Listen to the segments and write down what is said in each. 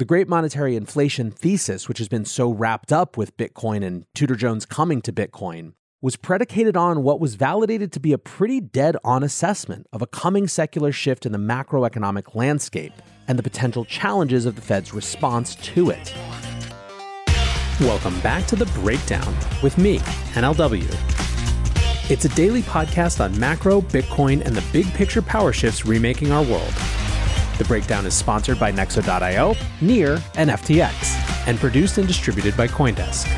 The great monetary inflation thesis, which has been so wrapped up with Bitcoin and Tudor Jones coming to Bitcoin, was predicated on what was validated to be a pretty dead on assessment of a coming secular shift in the macroeconomic landscape and the potential challenges of the Fed's response to it. Welcome back to The Breakdown with me, NLW. It's a daily podcast on macro, Bitcoin, and the big picture power shifts remaking our world. The breakdown is sponsored by Nexo.io, Near, and FTX, and produced and distributed by Coindesk.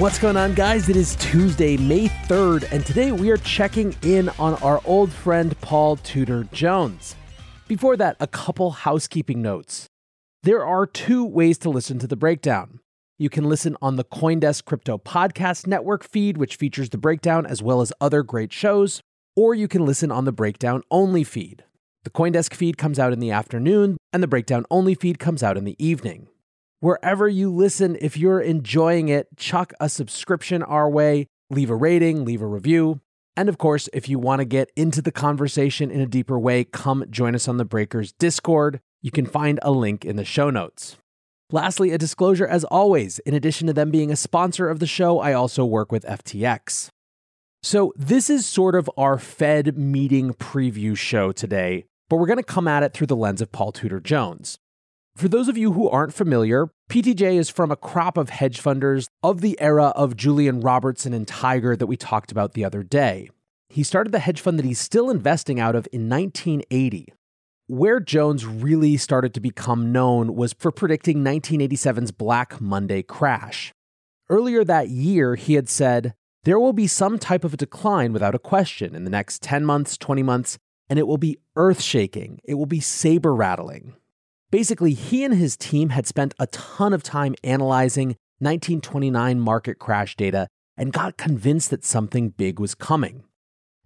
What's going on, guys? It is Tuesday, May 3rd, and today we are checking in on our old friend Paul Tudor Jones. Before that, a couple housekeeping notes. There are two ways to listen to the breakdown. You can listen on the Coindesk Crypto Podcast Network feed, which features the breakdown as well as other great shows, or you can listen on the breakdown only feed. The Coindesk feed comes out in the afternoon, and the breakdown only feed comes out in the evening. Wherever you listen, if you're enjoying it, chuck a subscription our way, leave a rating, leave a review. And of course, if you want to get into the conversation in a deeper way, come join us on the Breakers Discord. You can find a link in the show notes. Lastly, a disclosure as always in addition to them being a sponsor of the show, I also work with FTX. So, this is sort of our Fed meeting preview show today, but we're going to come at it through the lens of Paul Tudor Jones. For those of you who aren't familiar, PTJ is from a crop of hedge funders of the era of Julian Robertson and Tiger that we talked about the other day. He started the hedge fund that he's still investing out of in 1980. Where Jones really started to become known was for predicting 1987's Black Monday crash. Earlier that year, he had said, There will be some type of a decline without a question in the next 10 months, 20 months, and it will be earth shaking. It will be saber rattling. Basically, he and his team had spent a ton of time analyzing 1929 market crash data and got convinced that something big was coming.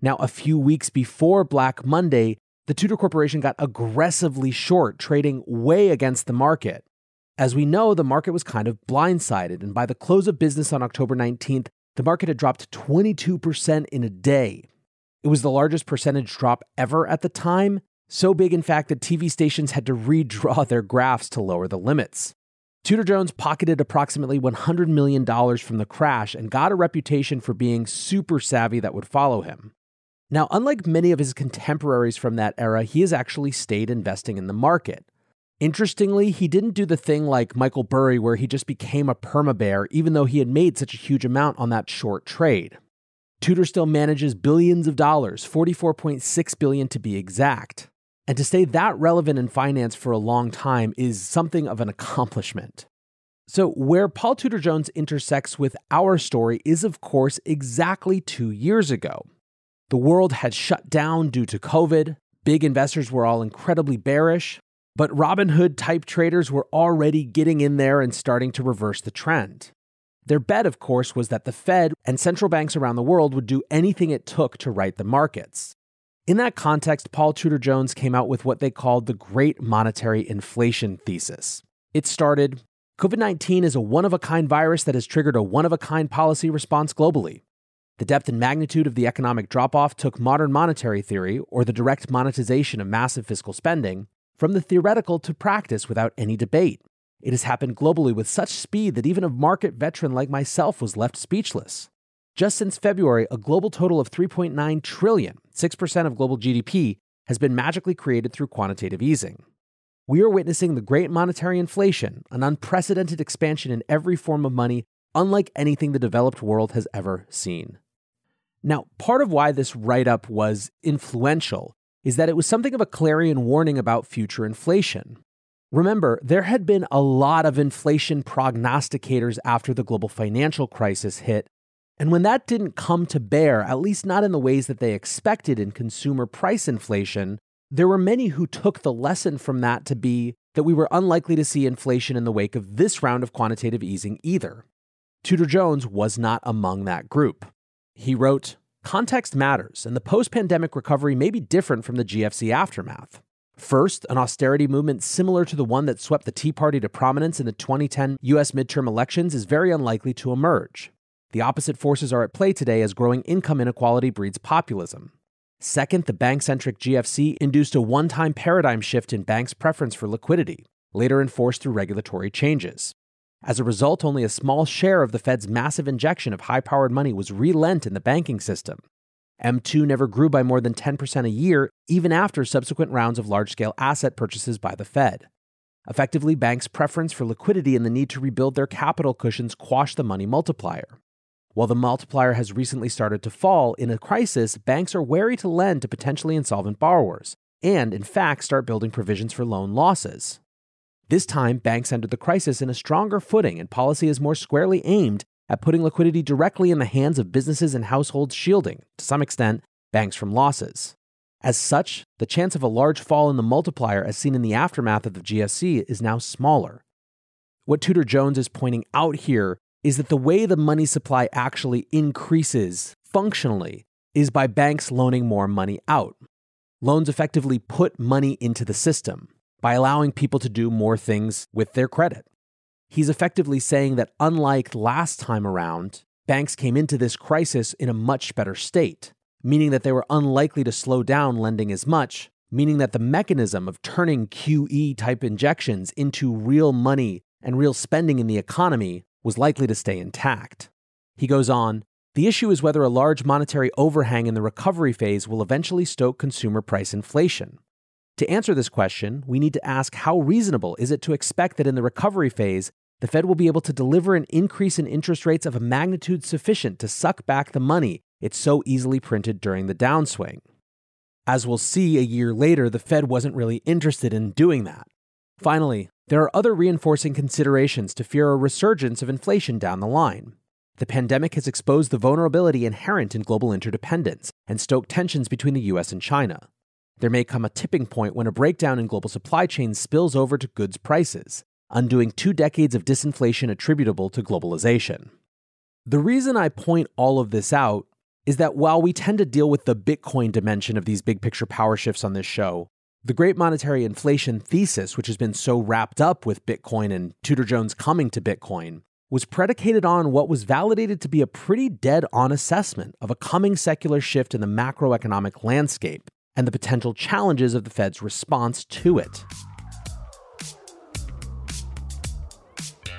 Now, a few weeks before Black Monday, the Tudor Corporation got aggressively short, trading way against the market. As we know, the market was kind of blindsided, and by the close of business on October 19th, the market had dropped 22% in a day. It was the largest percentage drop ever at the time, so big, in fact, that TV stations had to redraw their graphs to lower the limits. Tudor Jones pocketed approximately $100 million from the crash and got a reputation for being super savvy that would follow him. Now, unlike many of his contemporaries from that era, he has actually stayed investing in the market. Interestingly, he didn't do the thing like Michael Burry where he just became a perma bear, even though he had made such a huge amount on that short trade. Tudor still manages billions of dollars, 44.6 billion to be exact. And to stay that relevant in finance for a long time is something of an accomplishment. So, where Paul Tudor Jones intersects with our story is, of course, exactly two years ago. The world had shut down due to COVID. Big investors were all incredibly bearish. But Robinhood type traders were already getting in there and starting to reverse the trend. Their bet, of course, was that the Fed and central banks around the world would do anything it took to right the markets. In that context, Paul Tudor Jones came out with what they called the Great Monetary Inflation Thesis. It started COVID 19 is a one of a kind virus that has triggered a one of a kind policy response globally. The depth and magnitude of the economic drop off took modern monetary theory, or the direct monetization of massive fiscal spending, from the theoretical to practice without any debate. It has happened globally with such speed that even a market veteran like myself was left speechless. Just since February, a global total of 3.9 trillion, 6% of global GDP, has been magically created through quantitative easing. we are witnessing the great monetary inflation, an unprecedented expansion in every form of money, unlike anything the developed world has ever seen. Now, part of why this write up was influential is that it was something of a clarion warning about future inflation. Remember, there had been a lot of inflation prognosticators after the global financial crisis hit, and when that didn't come to bear, at least not in the ways that they expected in consumer price inflation, there were many who took the lesson from that to be that we were unlikely to see inflation in the wake of this round of quantitative easing either. Tudor Jones was not among that group. He wrote, Context matters, and the post pandemic recovery may be different from the GFC aftermath. First, an austerity movement similar to the one that swept the Tea Party to prominence in the 2010 US midterm elections is very unlikely to emerge. The opposite forces are at play today as growing income inequality breeds populism. Second, the bank centric GFC induced a one time paradigm shift in banks' preference for liquidity, later enforced through regulatory changes. As a result, only a small share of the Fed's massive injection of high powered money was relent in the banking system. M2 never grew by more than 10% a year, even after subsequent rounds of large scale asset purchases by the Fed. Effectively, banks' preference for liquidity and the need to rebuild their capital cushions quashed the money multiplier. While the multiplier has recently started to fall, in a crisis, banks are wary to lend to potentially insolvent borrowers, and in fact start building provisions for loan losses. This time, banks entered the crisis in a stronger footing, and policy is more squarely aimed at putting liquidity directly in the hands of businesses and households, shielding, to some extent, banks from losses. As such, the chance of a large fall in the multiplier as seen in the aftermath of the GFC is now smaller. What Tudor Jones is pointing out here is that the way the money supply actually increases functionally is by banks loaning more money out. Loans effectively put money into the system by allowing people to do more things with their credit. He's effectively saying that unlike last time around, banks came into this crisis in a much better state, meaning that they were unlikely to slow down lending as much, meaning that the mechanism of turning QE type injections into real money and real spending in the economy was likely to stay intact. He goes on The issue is whether a large monetary overhang in the recovery phase will eventually stoke consumer price inflation. To answer this question, we need to ask how reasonable is it to expect that in the recovery phase, the Fed will be able to deliver an increase in interest rates of a magnitude sufficient to suck back the money it so easily printed during the downswing. As we'll see a year later, the Fed wasn't really interested in doing that. Finally, there are other reinforcing considerations to fear a resurgence of inflation down the line. The pandemic has exposed the vulnerability inherent in global interdependence and stoked tensions between the US and China. There may come a tipping point when a breakdown in global supply chains spills over to goods prices, undoing two decades of disinflation attributable to globalization. The reason I point all of this out is that while we tend to deal with the Bitcoin dimension of these big picture power shifts on this show, the great monetary inflation thesis, which has been so wrapped up with Bitcoin and Tudor Jones coming to Bitcoin, was predicated on what was validated to be a pretty dead on assessment of a coming secular shift in the macroeconomic landscape and the potential challenges of the Fed's response to it.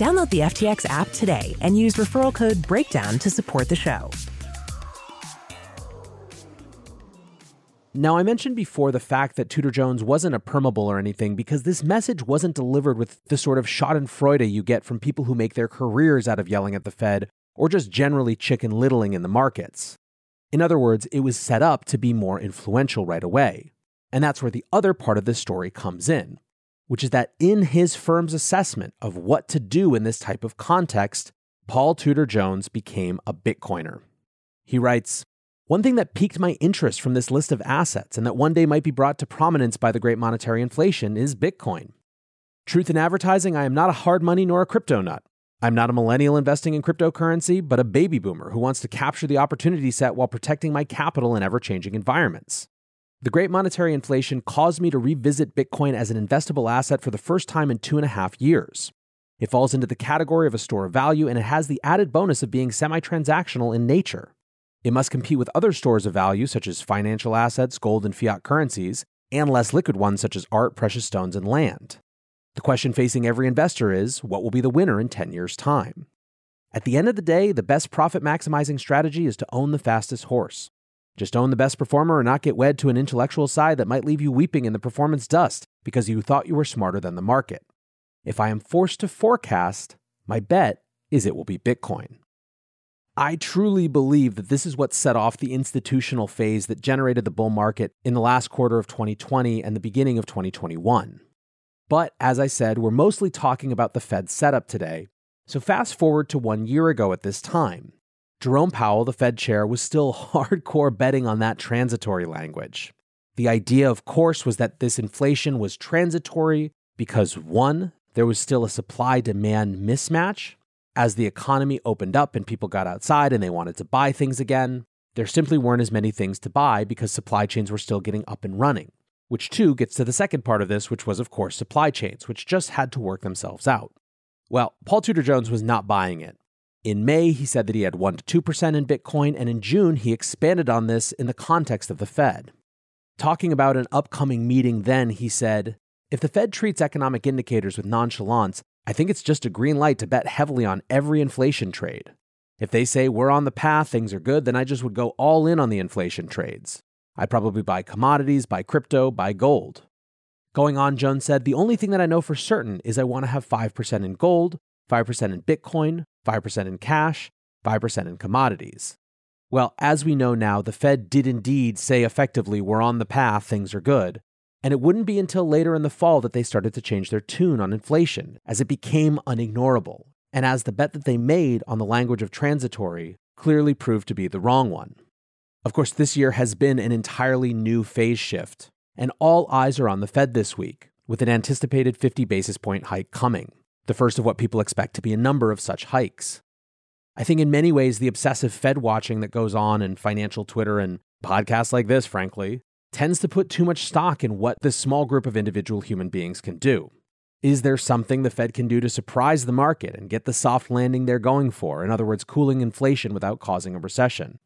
Download the FTX app today and use referral code BREAKDOWN to support the show. Now, I mentioned before the fact that Tudor Jones wasn't a permabull or anything because this message wasn't delivered with the sort of schadenfreude you get from people who make their careers out of yelling at the Fed or just generally chicken littling in the markets. In other words, it was set up to be more influential right away. And that's where the other part of this story comes in, which is that in his firm's assessment of what to do in this type of context, Paul Tudor Jones became a Bitcoiner. He writes, one thing that piqued my interest from this list of assets and that one day might be brought to prominence by the great monetary inflation is Bitcoin. Truth in advertising, I am not a hard money nor a crypto nut. I'm not a millennial investing in cryptocurrency, but a baby boomer who wants to capture the opportunity set while protecting my capital in ever changing environments. The great monetary inflation caused me to revisit Bitcoin as an investable asset for the first time in two and a half years. It falls into the category of a store of value and it has the added bonus of being semi transactional in nature. It must compete with other stores of value, such as financial assets, gold, and fiat currencies, and less liquid ones, such as art, precious stones, and land. The question facing every investor is what will be the winner in 10 years' time? At the end of the day, the best profit maximizing strategy is to own the fastest horse. Just own the best performer and not get wed to an intellectual side that might leave you weeping in the performance dust because you thought you were smarter than the market. If I am forced to forecast, my bet is it will be Bitcoin. I truly believe that this is what set off the institutional phase that generated the bull market in the last quarter of 2020 and the beginning of 2021. But as I said, we're mostly talking about the Fed setup today. So fast forward to one year ago at this time. Jerome Powell, the Fed chair, was still hardcore betting on that transitory language. The idea, of course, was that this inflation was transitory because one, there was still a supply demand mismatch, as the economy opened up and people got outside and they wanted to buy things again, there simply weren't as many things to buy because supply chains were still getting up and running. Which, too, gets to the second part of this, which was, of course, supply chains, which just had to work themselves out. Well, Paul Tudor Jones was not buying it. In May, he said that he had 1 to 2% in Bitcoin, and in June, he expanded on this in the context of the Fed. Talking about an upcoming meeting then, he said, If the Fed treats economic indicators with nonchalance, I think it's just a green light to bet heavily on every inflation trade. If they say we're on the path, things are good, then I just would go all in on the inflation trades. I'd probably buy commodities, buy crypto, buy gold. Going on, Jones said, the only thing that I know for certain is I want to have 5% in gold, 5% in Bitcoin, 5% in cash, 5% in commodities. Well, as we know now, the Fed did indeed say effectively, we're on the path, things are good. And it wouldn't be until later in the fall that they started to change their tune on inflation, as it became unignorable, and as the bet that they made on the language of transitory clearly proved to be the wrong one. Of course, this year has been an entirely new phase shift, and all eyes are on the Fed this week, with an anticipated 50 basis point hike coming, the first of what people expect to be a number of such hikes. I think in many ways, the obsessive Fed watching that goes on in financial Twitter and podcasts like this, frankly, tends to put too much stock in what this small group of individual human beings can do. Is there something the Fed can do to surprise the market and get the soft landing they're going for? In other words, cooling inflation without causing a recession.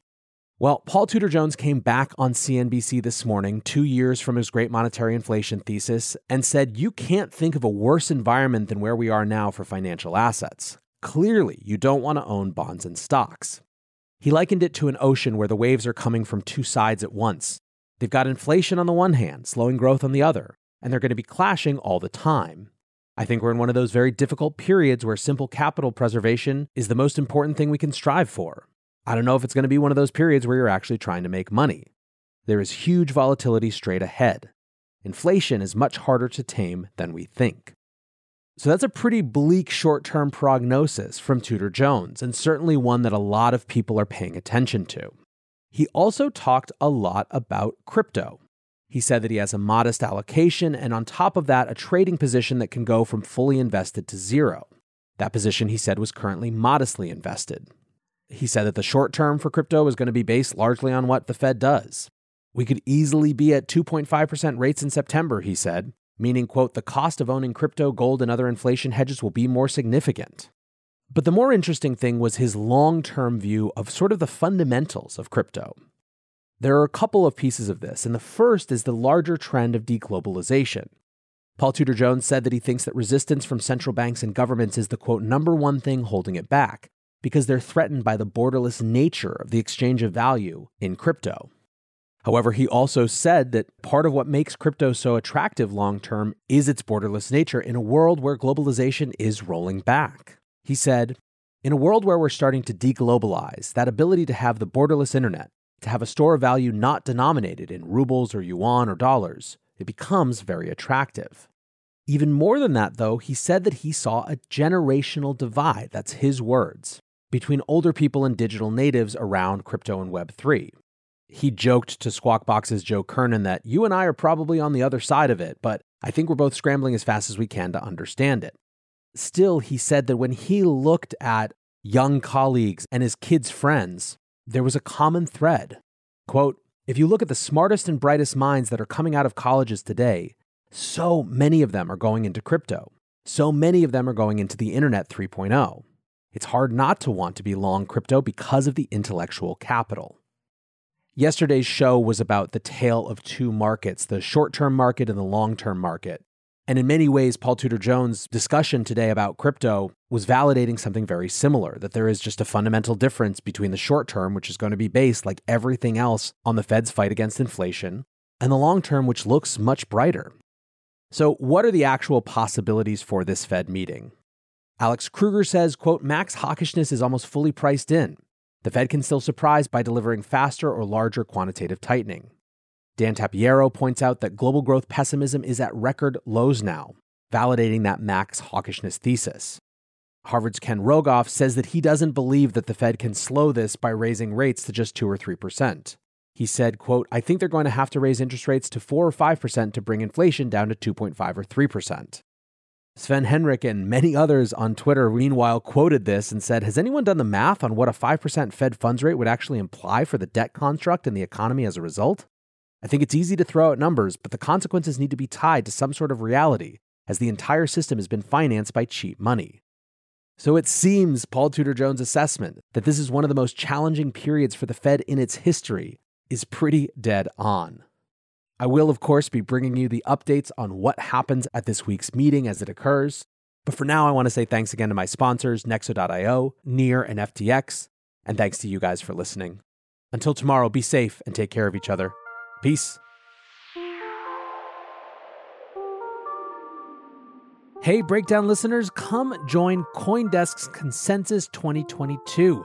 Well, Paul Tudor Jones came back on CNBC this morning, two years from his great monetary inflation thesis, and said, You can't think of a worse environment than where we are now for financial assets. Clearly, you don't want to own bonds and stocks. He likened it to an ocean where the waves are coming from two sides at once. They've got inflation on the one hand, slowing growth on the other, and they're going to be clashing all the time. I think we're in one of those very difficult periods where simple capital preservation is the most important thing we can strive for. I don't know if it's going to be one of those periods where you're actually trying to make money. There is huge volatility straight ahead. Inflation is much harder to tame than we think. So that's a pretty bleak short term prognosis from Tudor Jones, and certainly one that a lot of people are paying attention to. He also talked a lot about crypto. He said that he has a modest allocation and, on top of that, a trading position that can go from fully invested to zero. That position, he said, was currently modestly invested. He said that the short term for crypto is going to be based largely on what the Fed does. We could easily be at 2.5% rates in September, he said, meaning, quote, the cost of owning crypto, gold, and other inflation hedges will be more significant. But the more interesting thing was his long term view of sort of the fundamentals of crypto. There are a couple of pieces of this, and the first is the larger trend of deglobalization. Paul Tudor Jones said that he thinks that resistance from central banks and governments is the quote, number one thing holding it back because they're threatened by the borderless nature of the exchange of value in crypto. However, he also said that part of what makes crypto so attractive long term is its borderless nature in a world where globalization is rolling back. He said, In a world where we're starting to deglobalize, that ability to have the borderless internet, to have a store of value not denominated in rubles or yuan or dollars, it becomes very attractive. Even more than that, though, he said that he saw a generational divide, that's his words, between older people and digital natives around crypto and Web3 he joked to Squawk Box's Joe Kernan that you and I are probably on the other side of it, but I think we're both scrambling as fast as we can to understand it. Still, he said that when he looked at young colleagues and his kids' friends, there was a common thread. Quote, if you look at the smartest and brightest minds that are coming out of colleges today, so many of them are going into crypto. So many of them are going into the Internet 3.0. It's hard not to want to be long crypto because of the intellectual capital. Yesterday's show was about the tale of two markets, the short term market and the long term market. And in many ways, Paul Tudor Jones' discussion today about crypto was validating something very similar that there is just a fundamental difference between the short term, which is going to be based like everything else on the Fed's fight against inflation, and the long term, which looks much brighter. So, what are the actual possibilities for this Fed meeting? Alex Kruger says, quote, max hawkishness is almost fully priced in. The Fed can still surprise by delivering faster or larger quantitative tightening. Dan Tapiero points out that global growth pessimism is at record lows now, validating that max hawkishness thesis. Harvard's Ken Rogoff says that he doesn't believe that the Fed can slow this by raising rates to just 2 or 3%. He said, quote, I think they're going to have to raise interest rates to 4 or 5% to bring inflation down to 2.5 or 3%. Sven Henrich and many others on Twitter, meanwhile, quoted this and said, Has anyone done the math on what a 5% Fed funds rate would actually imply for the debt construct and the economy as a result? I think it's easy to throw out numbers, but the consequences need to be tied to some sort of reality, as the entire system has been financed by cheap money. So it seems Paul Tudor Jones' assessment that this is one of the most challenging periods for the Fed in its history is pretty dead on. I will, of course, be bringing you the updates on what happens at this week's meeting as it occurs. But for now, I want to say thanks again to my sponsors, Nexo.io, Near, and FTX. And thanks to you guys for listening. Until tomorrow, be safe and take care of each other. Peace. Hey, Breakdown listeners, come join Coindesk's Consensus 2022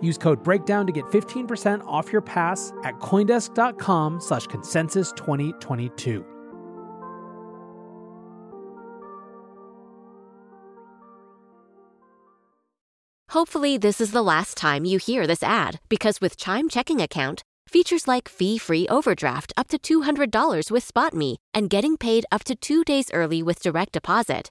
Use code BREAKDOWN to get 15% off your pass at Coindesk.com slash consensus 2022. Hopefully this is the last time you hear this ad because with Chime checking account, features like fee-free overdraft up to $200 with SpotMe and getting paid up to 2 days early with direct deposit